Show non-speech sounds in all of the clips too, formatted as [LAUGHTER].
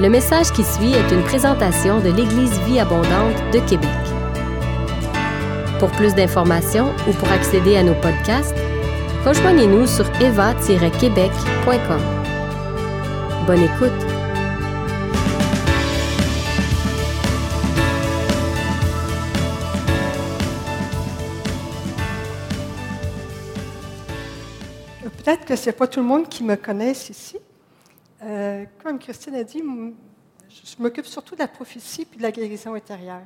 Le message qui suit est une présentation de l'Église Vie Abondante de Québec. Pour plus d'informations ou pour accéder à nos podcasts, rejoignez-nous sur eva-québec.com. Bonne écoute! Peut-être que ce n'est pas tout le monde qui me connaisse ici. Euh, comme Christine a dit, je m'occupe surtout de la prophétie puis de la guérison intérieure.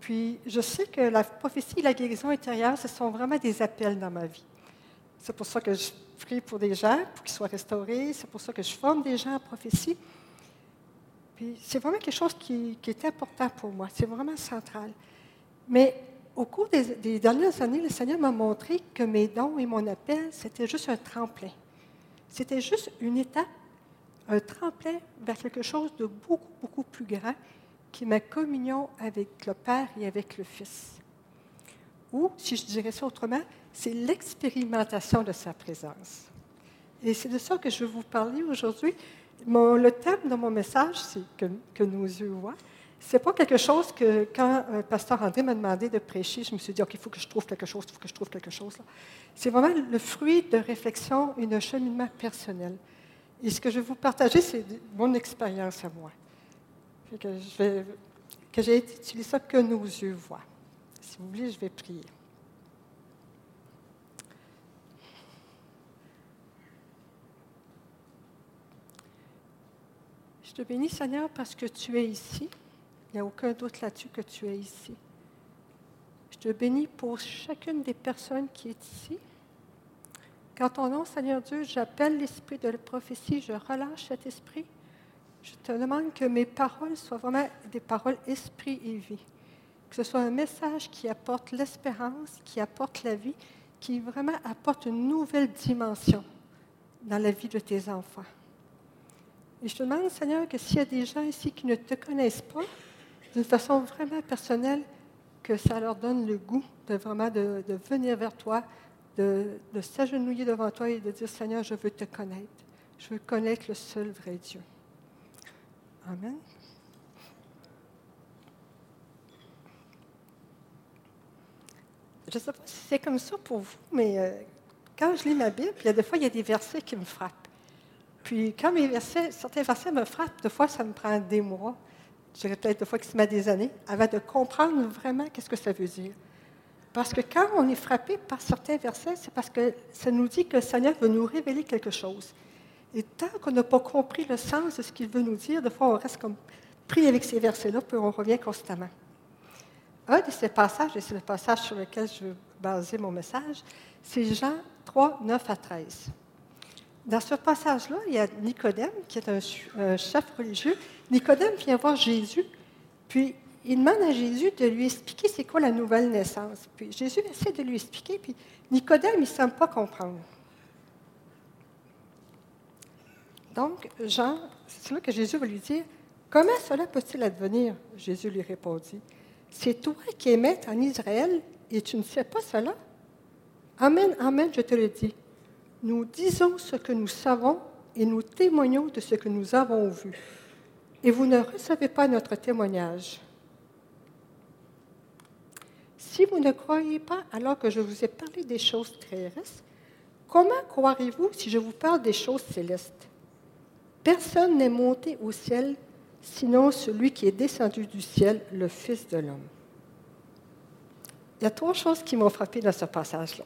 Puis je sais que la prophétie et la guérison intérieure, ce sont vraiment des appels dans ma vie. C'est pour ça que je prie pour des gens, pour qu'ils soient restaurés. C'est pour ça que je forme des gens en prophétie. Puis c'est vraiment quelque chose qui, est important pour moi. C'est vraiment central. Mais au cours des dernières années, le Seigneur m'a montré que mes dons et mon appel, c'était juste un tremplin. C'était juste une étape un tremplin vers quelque chose de beaucoup, beaucoup plus grand, qui est ma communion avec le Père et avec le Fils. Ou, si je dirais ça autrement, c'est l'expérimentation de sa présence. Et c'est de ça que je vais vous parler aujourd'hui. le thème de mon message, c'est que, nos yeux voient. Ce n'est pas quelque chose que, quand un pasteur André m'a demandé de prêcher, je me suis dit, OK, il faut que je trouve quelque chose, il faut que je trouve quelque chose. C'est vraiment le fruit de réflexion et d'un cheminement personnel. Et ce que je vais vous partager, c'est mon expérience à moi. Que, j'ai utilisé ça que nos yeux voient. Si vous voulez, je vais prier. Je te bénis, Seigneur, parce que tu es ici. Il n'y a aucun doute là-dessus que tu es ici. Je te bénis pour chacune des personnes qui est ici. Quand ton nom, Seigneur Dieu, j'appelle l'esprit de la prophétie, je relâche cet esprit. Je te demande que mes paroles soient vraiment des paroles esprit et vie. Que ce soit un message qui apporte l'espérance, qui apporte la vie, qui vraiment apporte une nouvelle dimension dans la vie de tes enfants. Et je te demande, Seigneur, que s'il y a des gens ici qui ne te connaissent pas, d'une façon vraiment personnelle, que ça leur donne le goût de vraiment de, venir vers toi, de, s'agenouiller devant toi et de dire, Seigneur, je veux te connaître. Je veux connaître le seul vrai Dieu. Amen. Je ne sais pas si c'est comme ça pour vous, mais euh, quand je lis ma Bible, il y a des fois, il y a des versets qui me frappent. Puis quand mes versets, certains versets me frappent, des fois, ça me prend des mois, je dirais peut-être des fois que ça met des années, avant de comprendre vraiment qu'est-ce que ça veut dire. Parce que quand on est frappé par certains versets, c'est parce que ça nous dit que le Seigneur veut nous révéler quelque chose. Et tant qu'on n'a pas compris le sens de ce qu'il veut nous dire, des fois, on reste comme pris avec ces versets-là, puis on revient constamment. Un de ces passages, et c'est le passage sur lequel je veux baser mon message, c'est Jean 3, 9 à 13. Dans ce passage-là, il y a Nicodème, qui est un, chef religieux. Nicodème vient voir Jésus, puis il demande à Jésus de lui expliquer c'est quoi la nouvelle naissance. Puis Jésus essaie de lui expliquer, puis Nicodème, il ne semble pas comprendre. Donc, Jean, c'est là que Jésus va lui dire Comment cela peut-il advenir? Jésus lui répondit C'est toi qui es maître en Israël et tu ne sais pas cela? Amen, Amen, je te le dis. Nous disons ce que nous savons et nous témoignons de ce que nous avons vu. Et vous ne recevez pas notre témoignage. Si vous ne croyez pas alors que je vous ai parlé des choses terrestres, comment croirez-vous si je vous parle des choses célestes? Personne n'est monté au ciel sinon celui qui est descendu du ciel, le Fils de l'homme. Il y a trois choses qui m'ont frappé dans ce passage-là.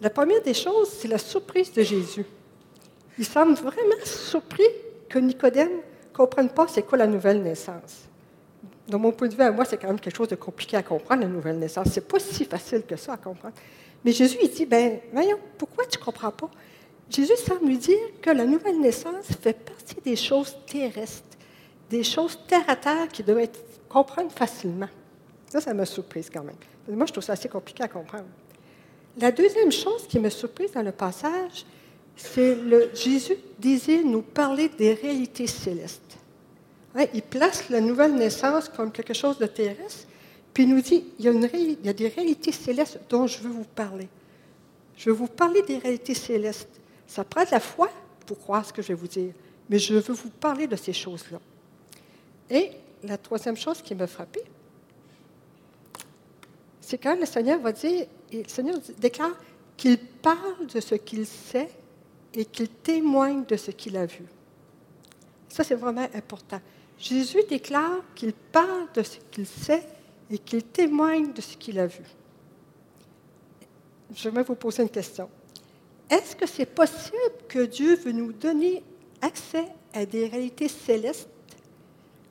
La première des choses, c'est la surprise de Jésus. Il semble vraiment surpris que Nicodème ne comprenne pas c'est quoi la nouvelle naissance de mon point de vue à moi, c'est quand même quelque chose de compliqué à comprendre, la nouvelle naissance. C'est pas si facile que ça à comprendre. Mais Jésus, il dit, ben, voyons, pourquoi tu comprends pas? Jésus semble lui dire que la nouvelle naissance fait partie des choses terrestres, des choses terre à terre qui doivent être comprendre facilement. Ça, ça m'a surprise quand même. Moi, je trouve ça assez compliqué à comprendre. La deuxième chose qui me surprise dans le passage, c'est le Jésus désire nous parler des réalités célestes il place la nouvelle naissance comme quelque chose de terrestre, puis il nous dit, il y, a il y a des réalités célestes dont je veux vous parler. Je veux vous parler des réalités célestes. Ça prend de la foi pour croire ce que je vais vous dire. mais je veux vous parler de ces choses-là. Et la troisième chose qui m'a frappée, c'est quand le Seigneur va dire, le Seigneur déclare qu'il parle de ce qu'il sait et qu'il témoigne de ce qu'il a vu. Ça, c'est vraiment important. Jésus déclare qu'il parle de ce qu'il sait et qu'il témoigne de ce qu'il a vu. Je vais vous poser une question. Est-ce que c'est possible que Dieu veut nous donner accès à des réalités célestes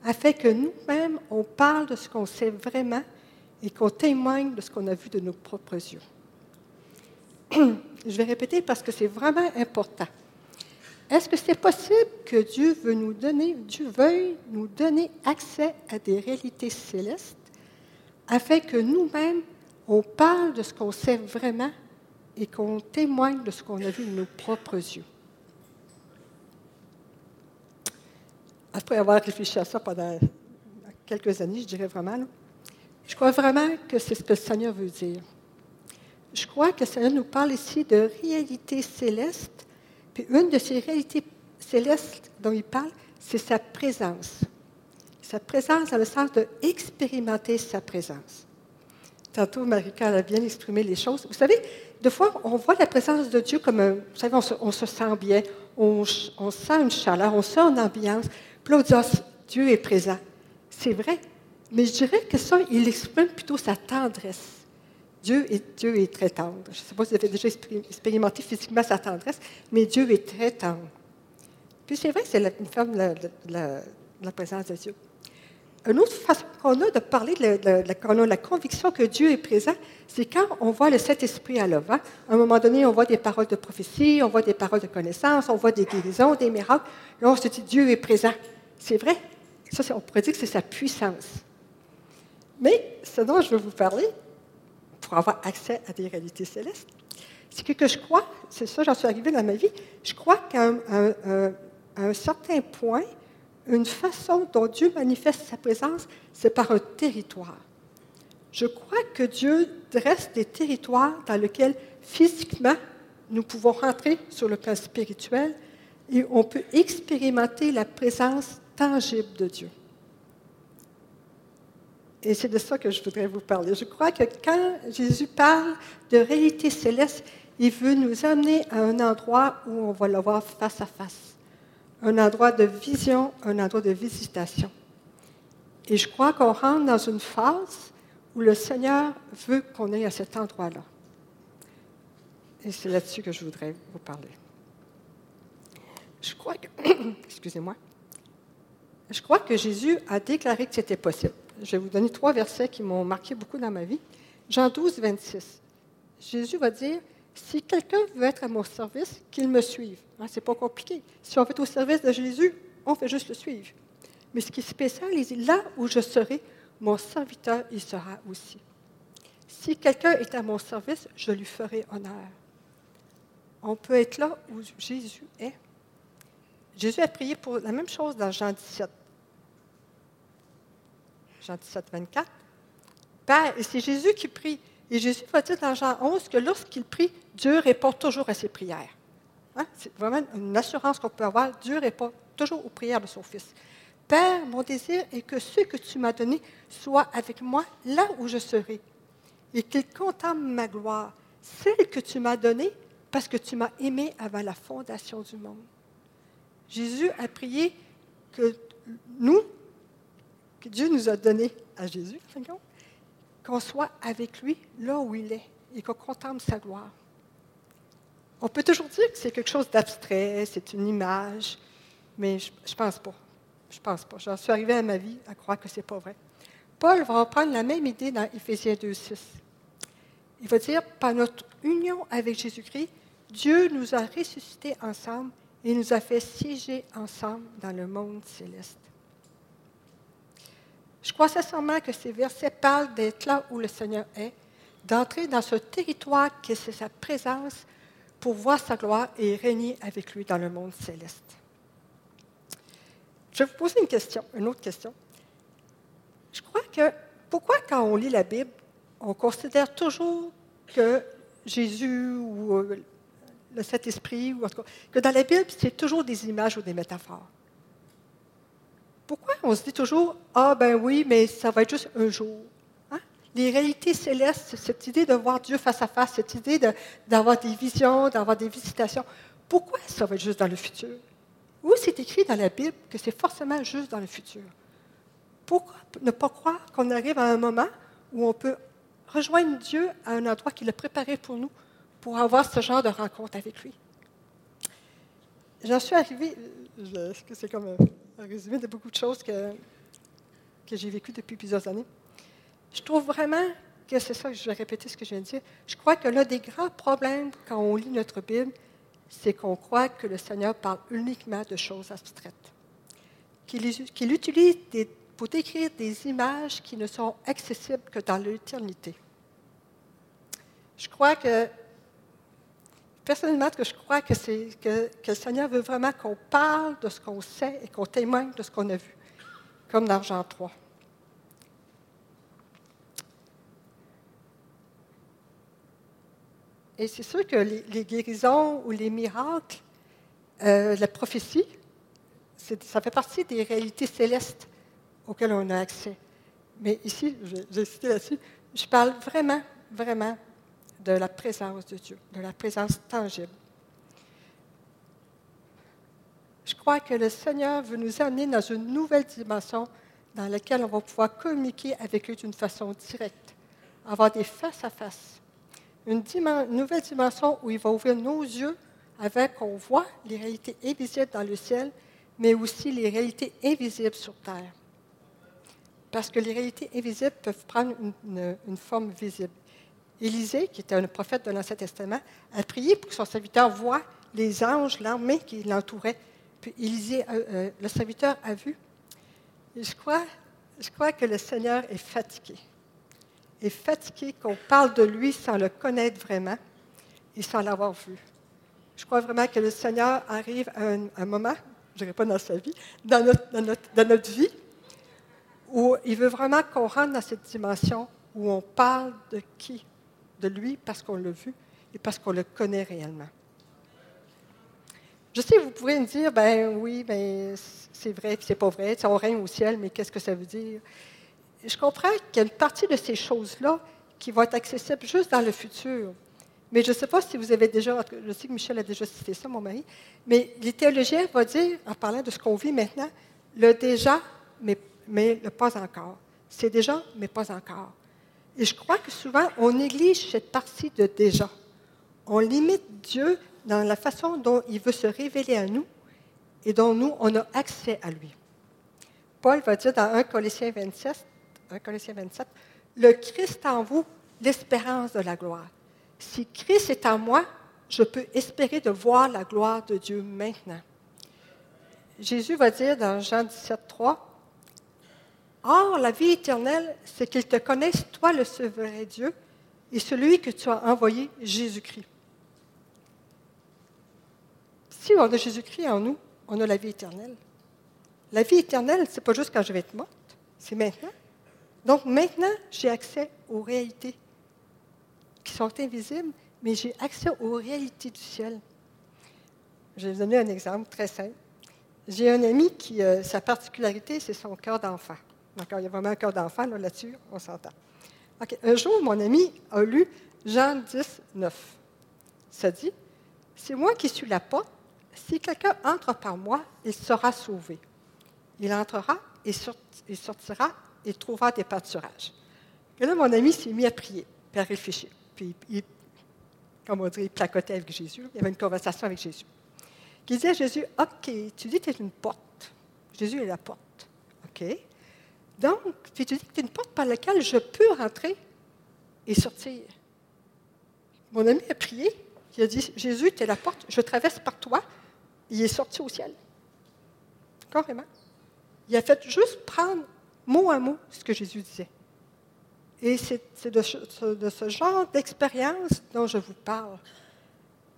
afin que nous-mêmes, on parle de ce qu'on sait vraiment et qu'on témoigne de ce qu'on a vu de nos propres yeux? [CLEARS THROAT] Je vais répéter parce que c'est vraiment important. Est-ce que c'est possible que Dieu veut nous donner, Dieu veuille nous donner accès à des réalités célestes afin que nous-mêmes, on parle de ce qu'on sait vraiment et qu'on témoigne de ce qu'on a vu de nos propres yeux? Après avoir réfléchi à ça pendant quelques années, je dirais vraiment, je crois vraiment que c'est ce que le Seigneur veut dire. Je crois que le Seigneur nous parle ici de réalités célestes puis une de ces réalités célestes dont il parle, c'est sa présence. Sa présence dans le sens d'expérimenter sa présence. Tantôt, Marika a bien exprimé les choses. Vous savez, des fois, on voit la présence de Dieu comme un. Vous savez, on se, sent bien, on, sent une chaleur, on sent une ambiance. Puis là, on dit, ah, Dieu est présent. C'est vrai. Mais je dirais que ça, il exprime plutôt sa tendresse. Dieu est, Dieu est très tendre. Je ne sais pas si vous avez déjà expérimenté physiquement sa tendresse, mais Dieu est très tendre. Puis c'est vrai c'est une forme de la, présence de Dieu. Une autre façon qu'on a de parler de, la, la conviction que Dieu est présent, c'est quand on voit le Saint-Esprit à l'œuvre. À un moment donné, on voit des paroles de prophétie, on voit des paroles de connaissance, on voit des guérisons, des miracles. Là, on se dit Dieu est présent. C'est vrai. Ça, on pourrait dire que c'est sa puissance. Mais ce dont je veux vous parler, pour avoir accès à des réalités célestes. C'est que, que je crois, c'est ça, j'en suis arrivée dans ma vie, je crois qu'à un, certain point, une façon dont Dieu manifeste sa présence, c'est par un territoire. Je crois que Dieu dresse des territoires dans lesquels physiquement nous pouvons rentrer sur le plan spirituel et on peut expérimenter la présence tangible de Dieu. Et c'est de ça que je voudrais vous parler. Je crois que quand Jésus parle de réalité céleste, il veut nous amener à un endroit où on va le voir face à face. Un endroit de vision, un endroit de visitation. Et je crois qu'on rentre dans une phase où le Seigneur veut qu'on aille à cet endroit-là. Et c'est là-dessus que je voudrais vous parler. Je crois que, [CLEARS THROAT] excusez-moi, je crois que Jésus a déclaré que c'était possible je vais vous donner trois versets qui m'ont marqué beaucoup dans ma vie. Jean 12, 26. Jésus va dire Si quelqu'un veut être à mon service, qu'il me suive. Ce hein, c'est pas compliqué. Si on veut au service de Jésus, on fait juste le suivre. Mais ce qui est spécial, il dit Là où je serai, mon serviteur y sera aussi. Si quelqu'un est à mon service, je lui ferai honneur. On peut être là où Jésus est. Jésus a prié pour la même chose dans Jean 17. Jean 17, 24. Père, et c'est Jésus qui prie. Et Jésus va dire dans Jean 11 que lorsqu'il prie, Dieu répond toujours à ses prières. Hein? C'est vraiment une assurance qu'on peut avoir. Dieu répond toujours aux prières de son Fils. Père, mon désir est que ceux que tu m'as donnés soient avec moi là où je serai, et qu'ils contemplent ma gloire, celle que tu m'as donnée parce que tu m'as aimé avant la fondation du monde. Jésus a prié que nous, que Dieu nous a donné à Jésus, qu'on soit avec lui là où il est et qu'on contemple sa gloire. On peut toujours dire que c'est quelque chose d'abstrait, c'est une image, mais je ne pense pas. Je pense pas. J'en suis arrivé à ma vie à croire que ce n'est pas vrai. Paul va reprendre la même idée dans Éphésiens 2,6. Il va dire Par notre union avec Jésus-Christ, Dieu nous a ressuscités ensemble et nous a fait siéger ensemble dans le monde céleste. Je crois sincèrement que ces versets parlent d'être là où le Seigneur est, d'entrer dans ce territoire qui est sa présence pour voir sa gloire et régner avec lui dans le monde céleste. Je vais vous poser une question, une autre question. Je crois que pourquoi quand on lit la Bible, on considère toujours que Jésus ou euh, le Saint-Esprit, ou que dans la Bible, c'est toujours des images ou des métaphores? Pourquoi? On se dit toujours, ah ben oui, mais ça va être juste un jour? Hein? Les réalités célestes, cette idée de voir Dieu face à face, cette idée d'avoir des visions, d'avoir des visitations, pourquoi ça va être juste dans le futur? Où c'est écrit dans la Bible que c'est forcément juste dans le futur? Pourquoi ne pas croire qu'on arrive à un moment où on peut rejoindre Dieu à un endroit qu'il a préparé pour nous pour avoir ce genre de rencontre avec lui? J'en suis arrivée, est-ce que c'est comme un, résumé de beaucoup de choses que, que j'ai vécues depuis plusieurs années? Je trouve vraiment que c'est ça, je vais répéter ce que je viens de dire. Je crois que l'un des grands problèmes quand on lit notre Bible, c'est qu'on croit que le Seigneur parle uniquement de choses abstraites, qu'il utilise pour décrire des images qui ne sont accessibles que dans l'éternité. Je crois que, personnellement, que je crois que, que, que le Seigneur veut vraiment qu'on parle de ce qu'on sait et qu'on témoigne de ce qu'on a vu, comme dans Jean 3. Et c'est sûr que les, guérisons ou les miracles, euh, la prophétie, ça fait partie des réalités célestes auxquelles on a accès. Mais ici, j'ai cité là-dessus, je parle vraiment, vraiment de la présence de Dieu, de la présence tangible. Je crois que le Seigneur veut nous amener dans une nouvelle dimension dans laquelle on va pouvoir communiquer avec lui d'une façon directe, avoir des face-à-face une, nouvelle dimension où il va ouvrir nos yeux avec qu'on voit les réalités invisibles dans le ciel, mais aussi les réalités invisibles sur terre. Parce que les réalités invisibles peuvent prendre une, forme visible. Élisée, qui était un prophète de l'Ancien Testament, a prié pour que son serviteur voie les anges, l'armée qui l'entourait. Puis Élisée, euh, euh, le serviteur a vu. je crois, que le Seigneur est fatigué est fatigué qu'on parle de lui sans le connaître vraiment et sans l'avoir vu. Je crois vraiment que le Seigneur arrive à un, moment, je ne dirais pas dans sa vie, dans notre, vie, où il veut vraiment qu'on rentre dans cette dimension où on parle de qui De lui parce qu'on l'a vu et parce qu'on le connaît réellement. Je sais, vous pouvez me dire, ben oui, ben c'est vrai, c'est pas vrai, on règne au ciel, mais qu'est-ce que ça veut dire? Je comprends qu'il y a une partie de ces choses-là qui vont être accessibles juste dans le futur. Mais je ne sais pas si vous avez déjà, je sais que Michel a déjà cité ça, mon mari, mais les théologiens vont dire, en parlant de ce qu'on vit maintenant, le déjà, mais, mais le pas encore. C'est déjà, mais pas encore. Et je crois que souvent, on néglige cette partie de déjà. On limite Dieu dans la façon dont il veut se révéler à nous et dont nous, on a accès à lui. Paul va dire dans 1 Colossiens 27, 1 Corinthiens 27, le Christ en vous, l'espérance de la gloire. Si Christ est en moi, je peux espérer de voir la gloire de Dieu maintenant. Jésus va dire dans Jean 17, 3, Or, la vie éternelle, c'est qu'ils te connaissent, toi le vrai Dieu, et celui que tu as envoyé, Jésus-Christ. Si on a Jésus-Christ en nous, on a la vie éternelle. La vie éternelle, ce n'est pas juste quand je vais être morte, c'est maintenant. Donc maintenant, j'ai accès aux réalités qui sont invisibles, mais j'ai accès aux réalités du ciel. Je vais vous donner un exemple très simple. J'ai un ami qui, euh, sa particularité, c'est son cœur d'enfant. Donc, il y a vraiment un cœur d'enfant là-dessus, on s'entend. Un jour, mon ami a lu Jean 10, 9. Ça dit C'est moi qui suis la porte. Si quelqu'un entre par moi, il sera sauvé. Il entrera et sortira et trouvera des pâturages. Et là, mon ami s'est mis à prier, puis à réfléchir. Puis, il, comme on dit, il placotait avec Jésus. Il y avait une conversation avec Jésus. Il disait à Jésus OK, tu dis que tu es une porte. Jésus est la porte. OK. Donc, puis tu dis que tu es une porte par laquelle je peux rentrer et sortir. Mon ami a prié. Il a dit Jésus, tu es la porte, je traverse par toi. Il est sorti au ciel. Carrément. Il a fait juste prendre mot à mot ce que Jésus disait. Et c'est de, ce genre d'expérience dont je vous parle.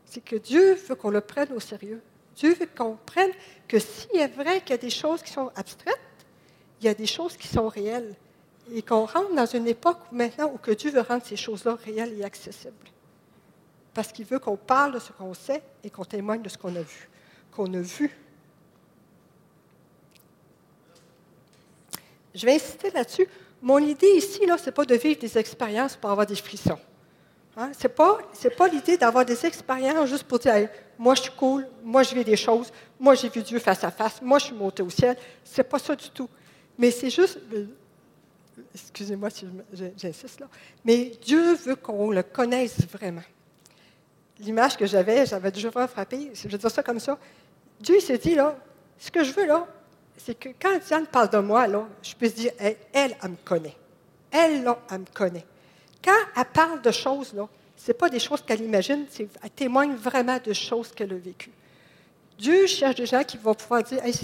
C'est que Dieu veut qu'on le prenne au sérieux. Dieu veut qu'on prenne que s'il est vrai qu'il y a des choses qui sont abstraites, il y a des choses qui sont réelles. Et qu'on rentre dans une époque maintenant où que Dieu veut rendre ces choses-là réelles et accessibles. parce qu'il veut qu'on parle de ce qu'on sait et qu'on témoigne de ce qu'on a vu, qu'on a vu. Je vais insister là-dessus. Mon idée ici, ce n'est pas de vivre des expériences pour avoir des frissons. Hein? Ce n'est pas, pas l'idée d'avoir des expériences juste pour dire Moi, je suis cool, moi, je vis des choses, moi, j'ai vu Dieu face à face, moi, je suis monté au ciel. Ce n'est pas ça du tout. Mais c'est juste. Excusez-moi si j'insiste là. Mais Dieu veut qu'on le connaisse vraiment. L'image que j'avais, j'avais déjà frappé, je vais dire ça comme ça. Dieu s'est dit, là, ce que je veux, là, c'est que quand Diane parle de moi, là, je puisse dire, elle, elle, me connaît. Elle, là, elle me connaît. Quand elle parle de choses, là, ce pas des choses qu'elle imagine, elle témoigne vraiment de choses qu'elle a vécues. Dieu cherche des gens qui vont pouvoir dire, hey,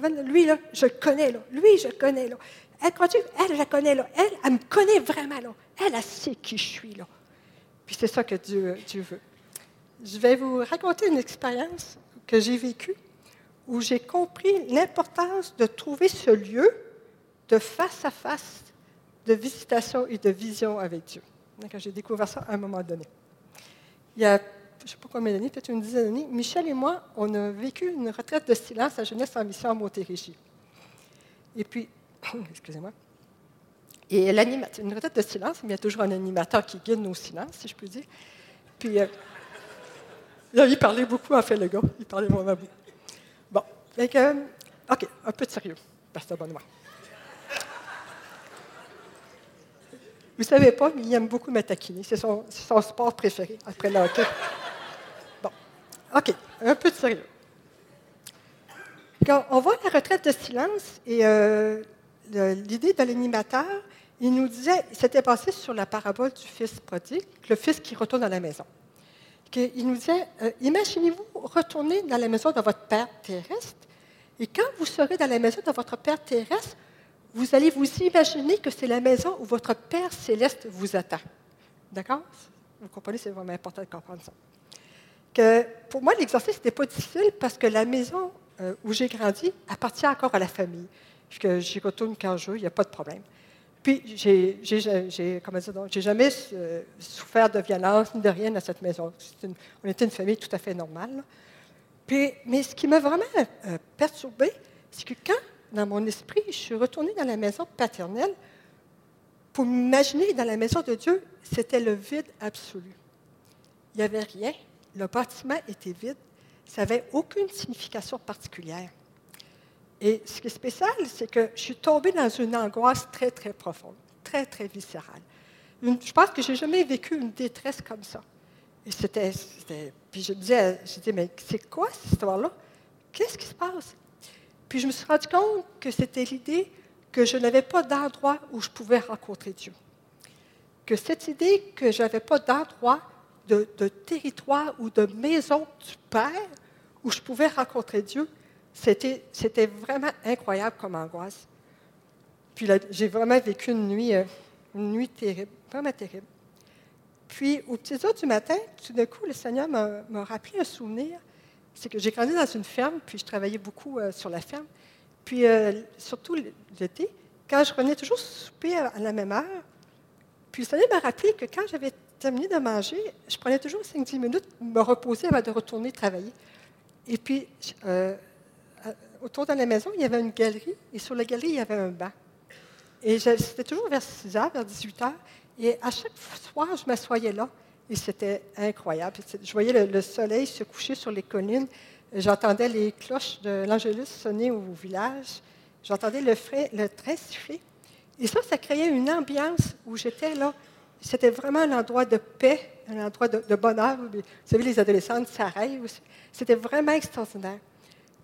lui, là, je le connais, là. Lui, je connais, là. Elle, elle, je la connais, là. Elle, elle me connaît vraiment, là. Elle, elle sait qui je suis, là. Puis c'est ça que Dieu, Dieu veut. Je vais vous raconter une expérience que j'ai vécue où j'ai compris l'importance de trouver ce lieu de face à face de visitation et de vision avec Dieu. J'ai découvert ça à un moment donné. Il y a, je ne sais pas combien d'années, peut-être une dizaine d'années, Michel et moi, on a vécu une retraite de silence à Jeunesse en Mission à Montérégie. Et puis, [COUGHS] excusez-moi, et une retraite de silence, mais il y a toujours un animateur qui guide nos silences, si je peux dire. Puis, euh, là, [LAUGHS] il parlait beaucoup, en fait, le gars. Il parlait vraiment beaucoup. Bon, donc, euh, OK, un peu de sérieux, Pasteur Benoît. Vous savez pas, mais il aime beaucoup me taquiner. C'est son, sport préféré après le hockey. OK, un peu de sérieux. Quand on voit la retraite de silence et euh, l'idée de l'animateur, il nous disait, c'était passé sur la parabole du fils prodigue, le fils qui retourne à la maison. Il nous disait, euh, imaginez-vous retourner dans la maison de votre Père terrestre, et quand vous serez dans la maison de votre Père terrestre, vous allez vous imaginer que c'est la maison où votre Père céleste vous attend. D'accord? Vous comprenez, c'est vraiment important de comprendre ça. Que pour moi, l'exercice n'était pas difficile parce que la maison euh, où j'ai grandi appartient encore à la famille. Que j'y retourne quand je veux, il n'y a pas de problème. Puis, j'ai, jamais euh, souffert de violence ni de rien dans cette maison. on était une famille tout à fait normale. Puis, mais ce qui m'a vraiment euh, perturbé, c'est que quand dans mon esprit, je suis retournée dans la maison paternelle pour m'imaginer dans la maison de Dieu, c'était le vide absolu. Il n'y avait rien. Le bâtiment était vide. Ça n'avait aucune signification particulière. Et ce qui est spécial, c'est que je suis tombée dans une angoisse très, très profonde, très, très viscérale. je pense que je n'ai jamais vécu une détresse comme ça. Et c'était, puis je me disais, je disais, mais c'est quoi cette histoire-là? Qu'est-ce qui se passe? Puis je me suis rendu compte que c'était l'idée que je n'avais pas d'endroit où je pouvais rencontrer Dieu. Que cette idée que je n'avais pas d'endroit, de, territoire ou de maison du Père où je pouvais rencontrer Dieu, c'était, c'était vraiment incroyable comme angoisse. Puis j'ai vraiment vécu une nuit, euh, une nuit terrible, vraiment terrible. Puis, aux petites heures du matin, tout d'un coup, le Seigneur m'a, m'a rappelé un souvenir c'est que j'ai grandi dans une ferme, puis je travaillais beaucoup euh, sur la ferme. Puis, euh, surtout l'été, quand je revenais toujours souper à, la même heure, puis le Seigneur m'a rappelé que quand j'avais terminé de manger, je prenais toujours 5-10 minutes pour me reposer avant de retourner travailler. Et puis, euh, autour de la maison, il y avait une galerie, et sur la galerie, il y avait un banc. Et c'était toujours vers 6 h, vers 18 h. Et à chaque soir, je m'assoyais là. Et c'était incroyable. Je voyais le, soleil se coucher sur les collines. J'entendais les cloches de l'Angélus sonner au village. J'entendais le, le train siffler. Et ça, ça créait une ambiance où j'étais là. C'était vraiment un endroit de paix, un endroit de, bonheur. Vous savez, les adolescentes, ça rêve aussi. C'était vraiment extraordinaire.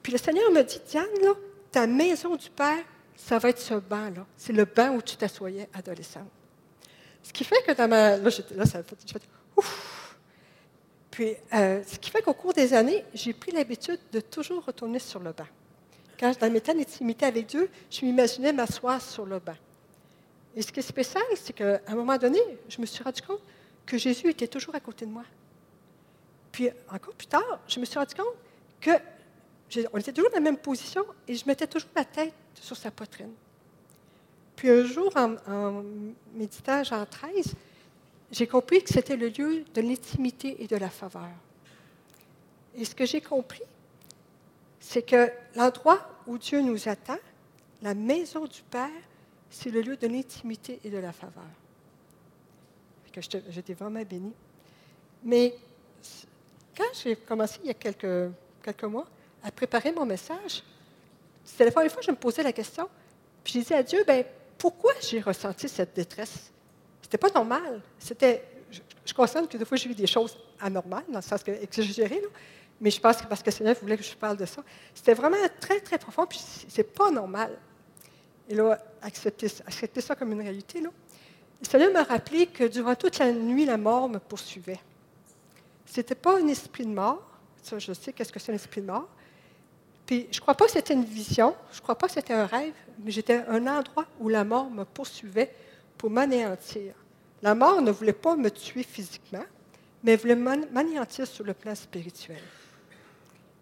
Puis le Seigneur me dit, Diane, là, ta maison du Père, ça va être ce banc-là. C'est le banc où tu t'assoyais adolescente. Ce qui fait que dans ma... Là, ça. Puis, euh, ce qui fait qu'au cours des années, j'ai pris l'habitude de toujours retourner sur le banc. Quand, dans mes temps d'intimité avec Dieu, je m'imaginais m'asseoir sur le banc. Et ce qui est spécial, c'est qu'à un moment donné, je me suis rendu compte que Jésus était toujours à côté de moi. Puis, encore plus tard, je me suis rendu compte que on était toujours dans la même position et je mettais toujours la tête sur sa poitrine. Puis un jour, en, en méditant Jean 13, j'ai compris que c'était le lieu de l'intimité et de la faveur. Et ce que j'ai compris, c'est que l'endroit où Dieu nous attend, la maison du Père, c'est le lieu de l'intimité et de la faveur. J'étais vraiment bénie. Mais quand j'ai commencé il y a quelques, quelques mois à préparer mon message, c'était la première fois que je me posais la question. Puis j'ai dit à Dieu, ben, pourquoi j'ai ressenti cette détresse? C'était pas normal. C'était, je, je constate que des fois j'ai vu des choses anormales, dans le sens que exagérées, mais je pense que parce que le Seigneur voulait que je parle de ça. C'était vraiment très, très profond, puis c'est pas normal. Et là, accepter, ça comme une réalité, là. Le Seigneur m'a rappelé que durant toute la nuit, la mort me poursuivait. Ce n'était pas un esprit de mort, je sais qu'est-ce que c'est un esprit de mort, puis je ne crois pas que c'était une vision, je ne crois pas que c'était un rêve, mais j'étais un endroit où la mort me poursuivait pour m'anéantir. La mort ne voulait pas me tuer physiquement, mais voulait m'anéantir sur le plan spirituel.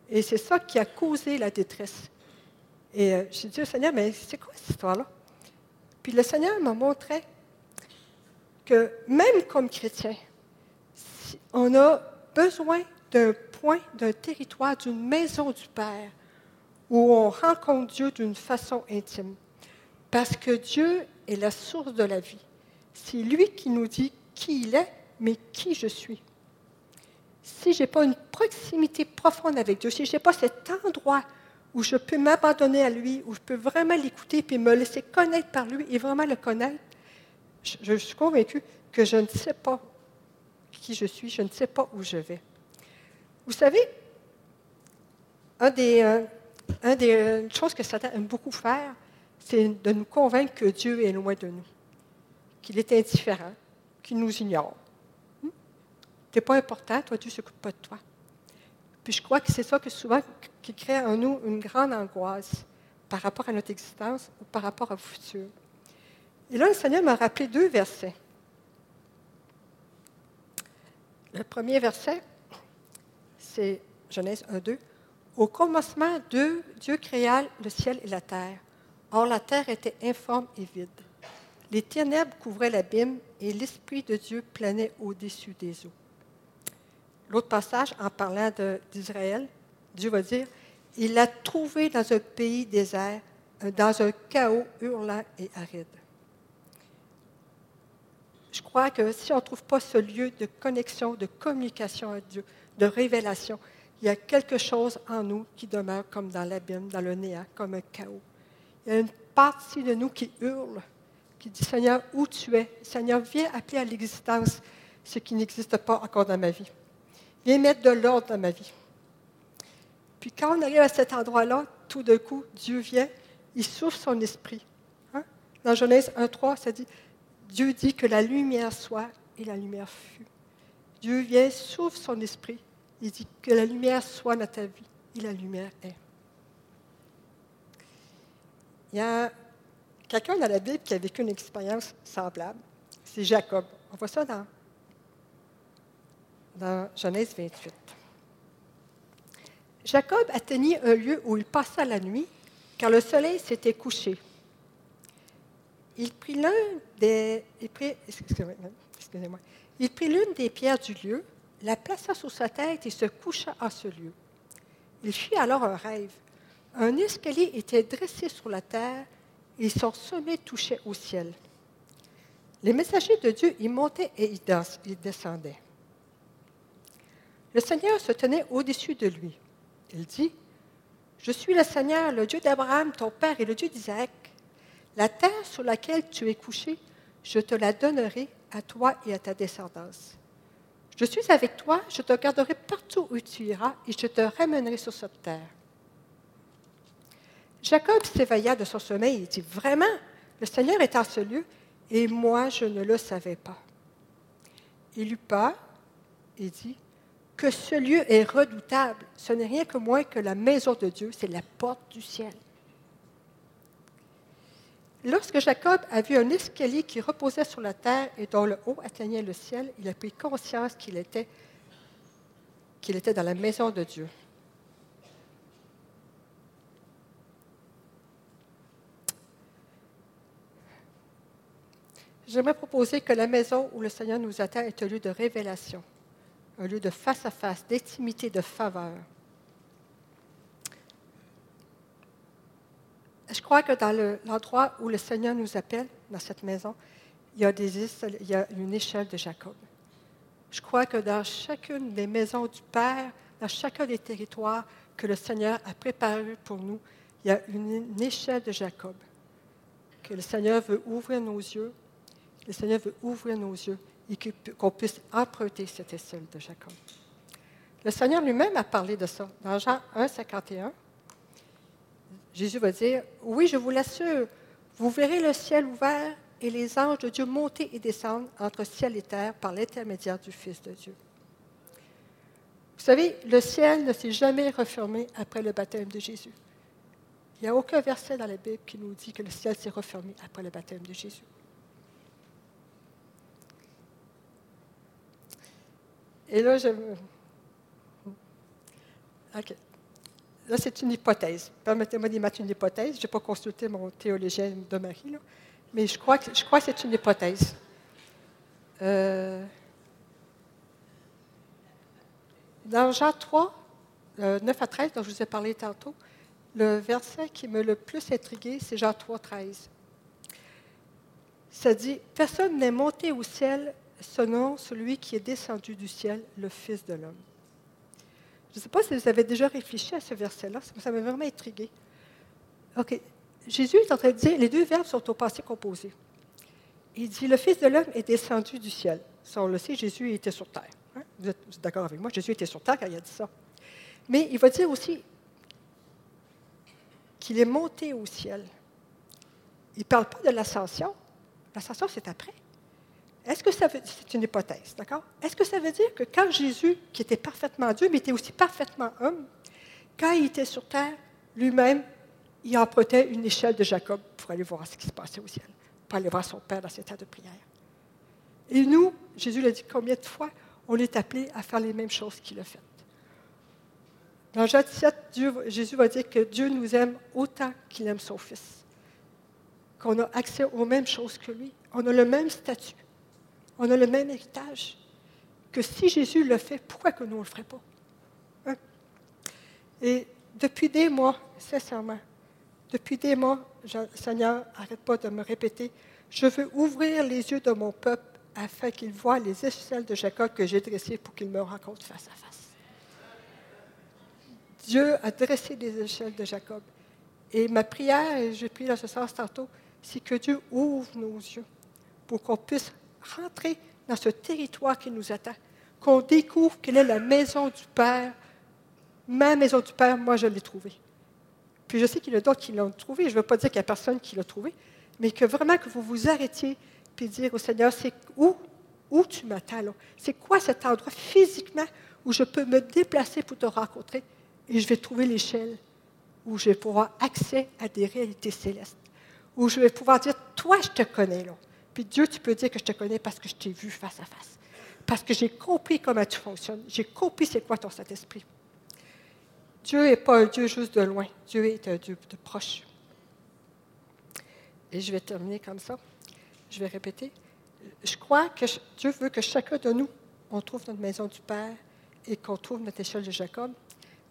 Et c'est ça qui a causé la détresse. Et euh, j'ai dit au Seigneur, mais c'est quoi cette histoire-là? Puis le Seigneur m'a montré que même comme chrétien, on a besoin d'un point, d'un territoire, d'une maison du Père où on rencontre Dieu d'une façon intime. Parce que Dieu est la source de la vie. C'est lui qui nous dit qui il est, mais qui je suis. Si je n'ai pas une proximité profonde avec Dieu, si je n'ai pas cet endroit où je peux m'abandonner à lui, où je peux vraiment l'écouter et me laisser connaître par lui et vraiment le connaître, je, suis convaincue que je ne sais pas qui je suis, je ne sais pas où je vais. Vous savez, un des, euh, une des choses que Satan aime beaucoup faire, c'est de nous convaincre que Dieu est loin de nous, qu'il est indifférent, qu'il nous ignore. Hmm? Tu n'es pas important, toi, Dieu ne s'occupe pas de toi. Je crois que c'est ça que souvent qui crée en nous une grande angoisse par rapport à notre existence ou par rapport au futur. Et là, le Seigneur m'a rappelé deux versets. Le premier verset, c'est Genèse 1, 2. Au commencement, Dieu, Dieu créa le ciel et la terre. Or, la terre était informe et vide. Les ténèbres couvraient l'abîme et l'Esprit de Dieu planait au-dessus des eaux. L'autre passage, en parlant d'Israël, Dieu va dire Il l'a trouvé dans un pays désert, dans un chaos hurlant et aride. Je crois que si on ne trouve pas ce lieu de connexion, de communication à Dieu, de révélation, il y a quelque chose en nous qui demeure comme dans l'abîme, dans le néant, comme un chaos. Il y a une partie de nous qui hurle, qui dit Seigneur, où tu es? Seigneur, viens appeler à l'existence ce qui n'existe pas encore dans ma vie. Viens mettre de l'ordre dans ma vie. Puis quand on arrive à cet endroit-là, tout d'un coup, Dieu vient, il souffle son esprit. Hein? Dans Genèse 1.3, ça dit Dieu dit que la lumière soit et la lumière fut. Dieu vient, souffle son esprit il dit que la lumière soit dans ta vie. Et la lumière est. Il y a quelqu'un dans la Bible qui a vécu une expérience semblable. C'est Jacob. On voit ça dans, dans Genèse 28. Jacob atteignit un lieu où il passa la nuit, car le soleil s'était couché. Il prit l'un des. L'une des pierres du lieu, la plaça sous sa tête et se coucha à ce lieu. Il fit alors un rêve. Un escalier était dressé sur la terre et son sommet touchait au ciel. Les messagers de Dieu y montaient et y descendaient. Le Seigneur se tenait au-dessus de lui. Il dit, Je suis le Seigneur, le Dieu d'Abraham, ton père, et le Dieu d'Isaac. La terre sur laquelle tu es couché, je te la donnerai à toi et à ta descendance. Je suis avec toi, je te garderai partout où tu iras et je te ramènerai sur cette terre. Jacob s'éveilla de son sommeil et dit, Vraiment, le Seigneur est en ce lieu et moi je ne le savais pas. Il eut peur et dit, Que ce lieu est redoutable, ce n'est rien que moins que la maison de Dieu, c'est la porte du ciel. Lorsque Jacob a vu un escalier qui reposait sur la terre et dont le haut atteignait le ciel, il a pris conscience qu'il était, dans la maison de Dieu. j'aimerais proposer que la maison où le Seigneur nous attend est un lieu de révélation, un lieu de face-à-face, d'intimité, de faveur. Je crois que dans l'endroit où le Seigneur nous appelle, dans cette maison, il y, a une échelle de Jacob. Je crois que dans chacune des maisons du Père, dans chacun des territoires que le Seigneur a préparés pour nous, il y a une, échelle de Jacob. Que le Seigneur veut ouvrir nos yeux, le Seigneur veut ouvrir nos yeux et qu'on puisse emprunter cette échelle de Jacob. Le Seigneur lui-même a parlé de ça. Dans Jean 1, 51, Jésus va dire, oui, je vous l'assure, vous verrez le ciel ouvert et les anges de Dieu monter et descendre entre ciel et terre par l'intermédiaire du Fils de Dieu. Vous savez, le ciel ne s'est jamais refermé après le baptême de Jésus. Il n'y a aucun verset dans la Bible qui nous dit que le ciel s'est refermé après le baptême de Jésus. Et là, je. OK. Là, c'est une hypothèse. Permettez-moi d'y mettre une hypothèse. Je n'ai pas consulté mon théologien de Marie, mais je crois que, je crois que c'est une hypothèse. Euh, dans Jean 3, 9 euh, à 13, dont je vous ai parlé tantôt, le verset qui me le plus intrigué, c'est Jean 3, 13. Ça dit Personne n'est monté au ciel selon celui qui est descendu du ciel, le Fils de l'homme. Je ne sais pas si vous avez déjà réfléchi à ce verset-là, ça m'a vraiment intrigué. OK. Jésus est en train de dire, les deux verbes sont au passé composé. Il dit, le Fils de l'homme est descendu du ciel. Ça, on le sait, Jésus était sur terre. Hein? Vous êtes d'accord avec moi? Jésus était sur terre quand il a dit ça. Mais il va dire aussi qu'il est monté au ciel. Il ne parle pas de l'ascension. L'ascension, c'est après. Est-ce que c'est une hypothèse, d'accord? Est-ce que ça veut dire que quand Jésus, qui était parfaitement Dieu, mais était aussi parfaitement homme, quand il était sur terre, lui-même il empruntait une échelle de Jacob pour aller voir ce qui se passait au ciel, pour aller voir son Père dans ses temps de prière. Et nous, Jésus l'a dit combien de fois, on est appelé à faire les mêmes choses qu'il a faites. Dans Jean 17, Jésus va dire que Dieu nous aime autant qu'il aime son Fils, qu'on a accès aux mêmes choses que lui, on a le même statut, on a le même héritage, que si Jésus le fait, pourquoi que nous ne le ferions pas? Hein? Et depuis des mois, sincèrement, depuis des mois, Seigneur, n'arrête pas de me répéter, je veux ouvrir les yeux de mon peuple afin qu'il voie les échelles de Jacob que j'ai dressées pour qu'il me rencontre face à face. Dieu a dressé des échelles de Jacob. Et ma prière, et j'ai prié dans ce sens tantôt, c'est que Dieu ouvre nos yeux pour qu'on puisse rentrer dans ce territoire qui nous attend, qu'on découvre quelle est la maison du Père. Ma maison du Père, moi, je l'ai trouvée. Puis je sais qu'il y en a d'autres qui l'ont trouvé. Je ne veux pas dire qu'il n'y a personne qui l'a trouvé, mais que vraiment que vous vous arrêtiez puis dire au Seigneur, c'est où, où tu m'attends C'est quoi cet endroit physiquement où je peux me déplacer pour te rencontrer? Et je vais trouver l'échelle où je vais pouvoir accès à des réalités célestes, où je vais pouvoir dire, toi, je te connais là. Puis Dieu, tu peux dire que je te connais parce que je t'ai vu face à face, parce que j'ai compris comment tu fonctionnes, j'ai compris c'est quoi ton Saint-Esprit. Dieu n'est pas un Dieu juste de loin. Dieu est un Dieu de proche. Et je vais terminer comme ça. Je vais répéter. Je crois que Dieu veut que chacun de nous, on trouve notre maison du Père et qu'on trouve notre échelle de Jacob.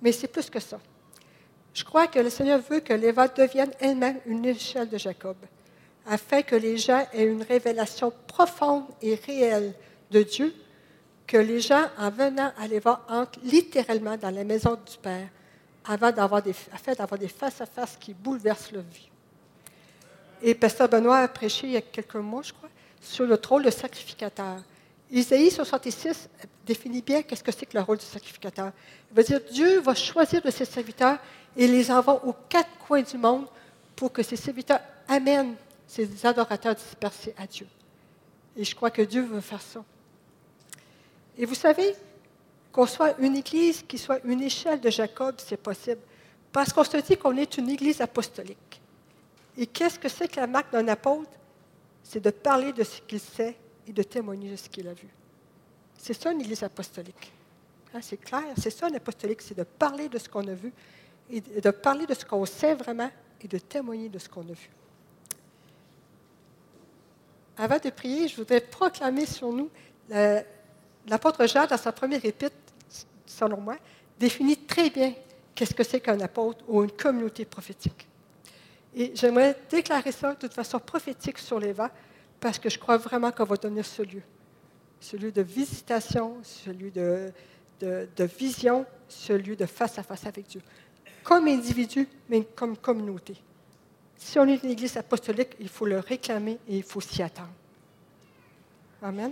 Mais c'est plus que ça. Je crois que le Seigneur veut que l'Éva devienne elle-même une échelle de Jacob, afin que les gens aient une révélation profonde et réelle de Dieu, que les gens, en venant à l'Éva, entrent littéralement dans la maison du Père avant d'avoir des, d'avoir des face-à-face qui bouleversent leur vie. Et Pasteur Benoît a prêché il y a quelques mois, je crois, sur le rôle de sacrificateur. Isaïe 66 définit bien qu'est-ce que c'est que le rôle du sacrificateur. Il veut dire Dieu va choisir de ses serviteurs et les envoie aux quatre coins du monde pour que ses serviteurs amènent ses adorateurs dispersés à Dieu. Et je crois que Dieu veut faire ça. Et vous savez, qu'on soit une église qui soit une échelle de Jacob, c'est possible. Parce qu'on se dit qu'on est une église apostolique. Et qu'est-ce que c'est que la marque d'un apôtre? C'est de parler de ce qu'il sait et de témoigner de ce qu'il a vu. C'est ça une église apostolique. Hein, c'est clair, c'est ça une apostolique, c'est de parler de ce qu'on a vu et de parler de ce qu'on sait vraiment et de témoigner de ce qu'on a vu. Avant de prier, je voudrais proclamer sur nous l'apôtre Jean, dans sa première épître, selon moi, définit très bien qu'est-ce que c'est qu'un apôtre ou une communauté prophétique. Et j'aimerais déclarer ça de façon prophétique sur les vents, parce que je crois vraiment qu'on va donner ce lieu. Celui de visitation, celui de, de, de vision, celui de face à face avec Dieu. Comme individu, mais comme communauté. Si on est une église apostolique, il faut le réclamer et il faut s'y attendre. Amen.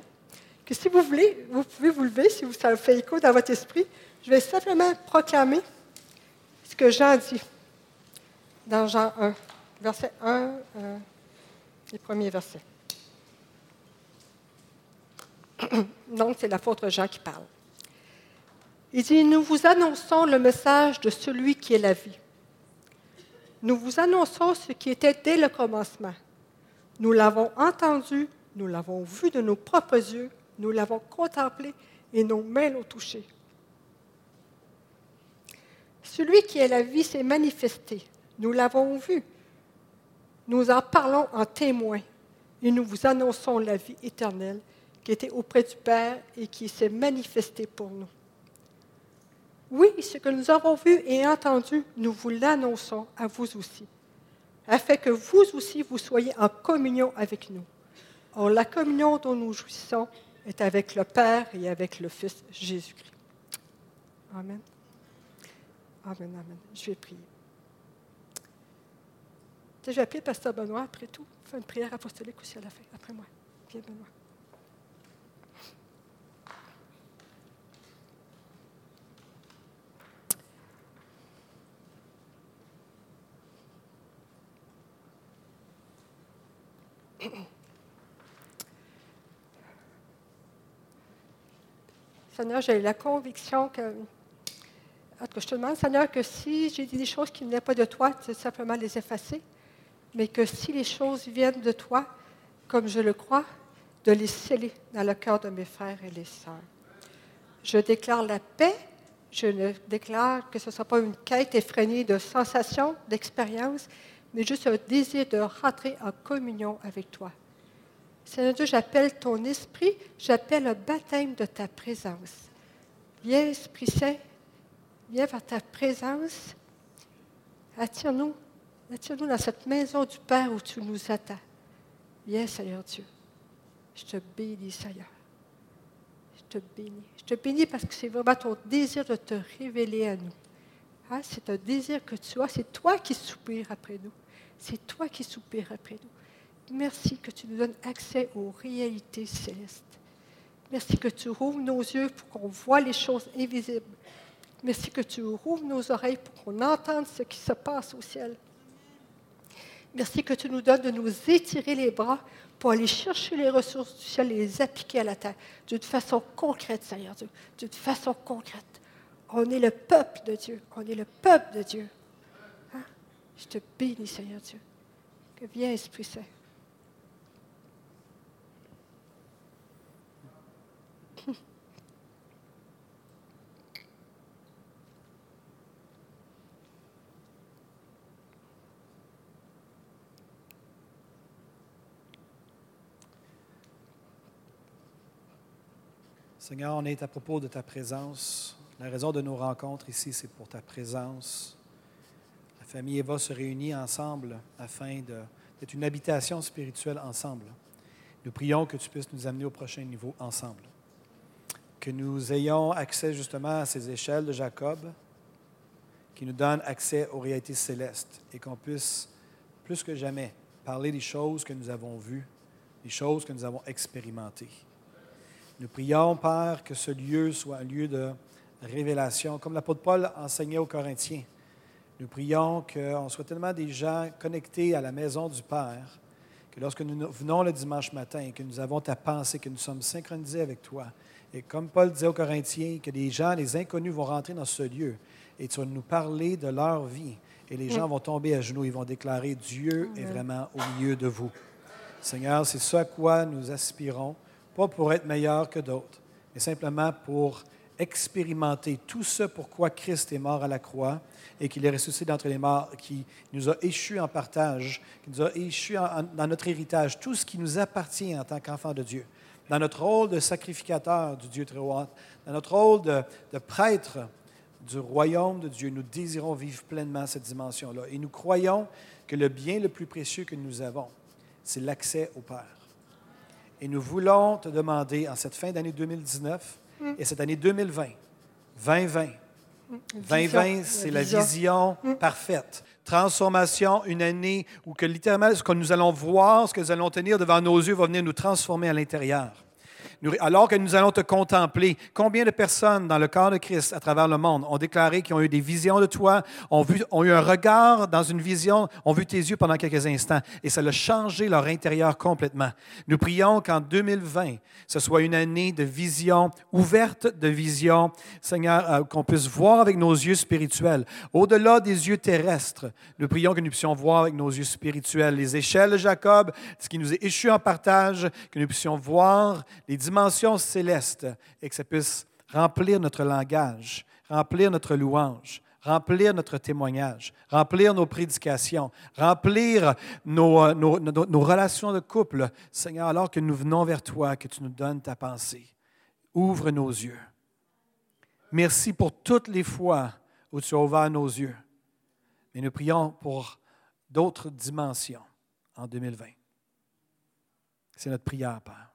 Que si vous voulez, vous pouvez vous lever, si ça fait écho dans votre esprit. Je vais simplement proclamer ce que Jean dit dans Jean 1, verset 1, euh, les premiers versets. [COUGHS] Donc, c'est l'apôtre Jean qui parle. Il dit, nous vous annonçons le message de celui qui est la vie. Nous vous annonçons ce qui était dès le commencement. Nous l'avons entendu, nous l'avons vu de nos propres yeux, nous l'avons contemplé et nos mains l'ont touché. Celui qui est la vie s'est manifesté. Nous l'avons vu. Nous en parlons en témoin et nous vous annonçons la vie éternelle qui était auprès du Père et qui s'est manifestée pour nous. Oui, ce que nous avons vu et entendu, nous vous l'annonçons à vous aussi, afin que vous aussi vous soyez en communion avec nous. Or, la communion dont nous jouissons est avec le Père et avec le Fils Jésus-Christ. Amen. Amen, amen. Je vais prier. Je vais appeler Pasteur Benoît après tout. Faire une prière apostolique aussi à la fin, après moi. Viens, Benoît. Seigneur, j'ai la conviction que. En tout je te demande, Seigneur, que si j'ai dit des choses qui ne venaient pas de toi, tu simplement les effacer. Mais que si les choses viennent de toi, comme je le crois, de les sceller dans le cœur de mes frères et les sœurs. Je déclare la paix. Je ne déclare que ce ne soit pas une quête effrénée de sensations, d'expériences, mais juste un désir de rentrer en communion avec toi. Seigneur Dieu, j'appelle ton esprit, j'appelle le baptême de ta présence. Viens, Esprit Saint, viens vers ta présence. Attire-nous, attire-nous dans cette maison du Père où tu nous attends. Viens, Seigneur Dieu. Je te bénis, Seigneur. Je te bénis. Je te bénis parce que c'est vraiment ton désir de te révéler à nous. Hein, c'est un désir que tu as. C'est toi qui soupires après nous. C'est toi qui soupires après nous. Merci que tu nous donnes accès aux réalités célestes. Merci que tu rouvres nos yeux pour qu'on voit les choses invisibles. Merci que tu rouvres nos oreilles pour qu'on entende ce qui se passe au ciel. Merci que tu nous donnes de nous étirer les bras pour aller chercher les ressources du ciel et les appliquer à la terre d'une façon concrète, Seigneur Dieu, d'une façon concrète. On est le peuple de Dieu. On est le peuple de Dieu. Hein? Je te bénis, Seigneur Dieu. Que viens, Esprit Saint. Seigneur, on est à propos de ta présence. La raison de nos rencontres ici, c'est pour ta présence. La famille Eva se réunit ensemble afin d'être une habitation spirituelle ensemble. Nous prions que tu puisses nous amener au prochain niveau ensemble. Que nous ayons accès justement à ces échelles de Jacob qui nous donnent accès aux réalités célestes et qu'on puisse plus que jamais parler des choses que nous avons vues, des choses que nous avons expérimentées. Nous prions, Père, que ce lieu soit un lieu de révélation, comme l'apôtre Paul enseignait aux Corinthiens. Nous prions qu'on soit tellement des gens connectés à la maison du Père, que lorsque nous venons le dimanche matin, que nous avons ta pensée, que nous sommes synchronisés avec toi, et comme Paul disait aux Corinthiens, que les gens, les inconnus vont rentrer dans ce lieu et tu vas nous parler de leur vie. Et les gens vont tomber à genoux, ils vont déclarer Dieu est vraiment au milieu de vous. Seigneur, c'est ce à quoi nous aspirons pas pour être meilleur que d'autres, mais simplement pour expérimenter tout ce pourquoi Christ est mort à la croix et qu'il est ressuscité d'entre les morts, qui nous a échus en partage, qui nous a échus dans notre héritage, tout ce qui nous appartient en tant qu'enfants de Dieu, dans notre rôle de sacrificateur du Dieu très haut, dans notre rôle de, de prêtre du royaume de Dieu, nous désirons vivre pleinement cette dimension-là. Et nous croyons que le bien le plus précieux que nous avons, c'est l'accès au Père. Et nous voulons te demander, en cette fin d'année 2019 et cette année 2020, 2020, 2020, c'est la vision mm. parfaite. Transformation, une année où que littéralement ce que nous allons voir, ce que nous allons tenir devant nos yeux va venir nous transformer à l'intérieur alors que nous allons te contempler, combien de personnes dans le corps de Christ à travers le monde ont déclaré qu'ils ont eu des visions de toi, ont, vu, ont eu un regard dans une vision, ont vu tes yeux pendant quelques instants et ça a changé leur intérieur complètement. Nous prions qu'en 2020, ce soit une année de vision, ouverte de vision, Seigneur, euh, qu'on puisse voir avec nos yeux spirituels. Au-delà des yeux terrestres, nous prions que nous puissions voir avec nos yeux spirituels les échelles de Jacob, ce qui nous est échu en partage, que nous puissions voir les dimension céleste et que ça puisse remplir notre langage, remplir notre louange, remplir notre témoignage, remplir nos prédications, remplir nos, nos, nos, relations de couple. Seigneur, alors que nous venons vers toi, que tu nous donnes ta pensée. Ouvre nos yeux. Merci pour toutes les fois où tu as ouvert nos yeux. Mais nous prions pour d'autres dimensions en 2020. C'est notre prière, Père.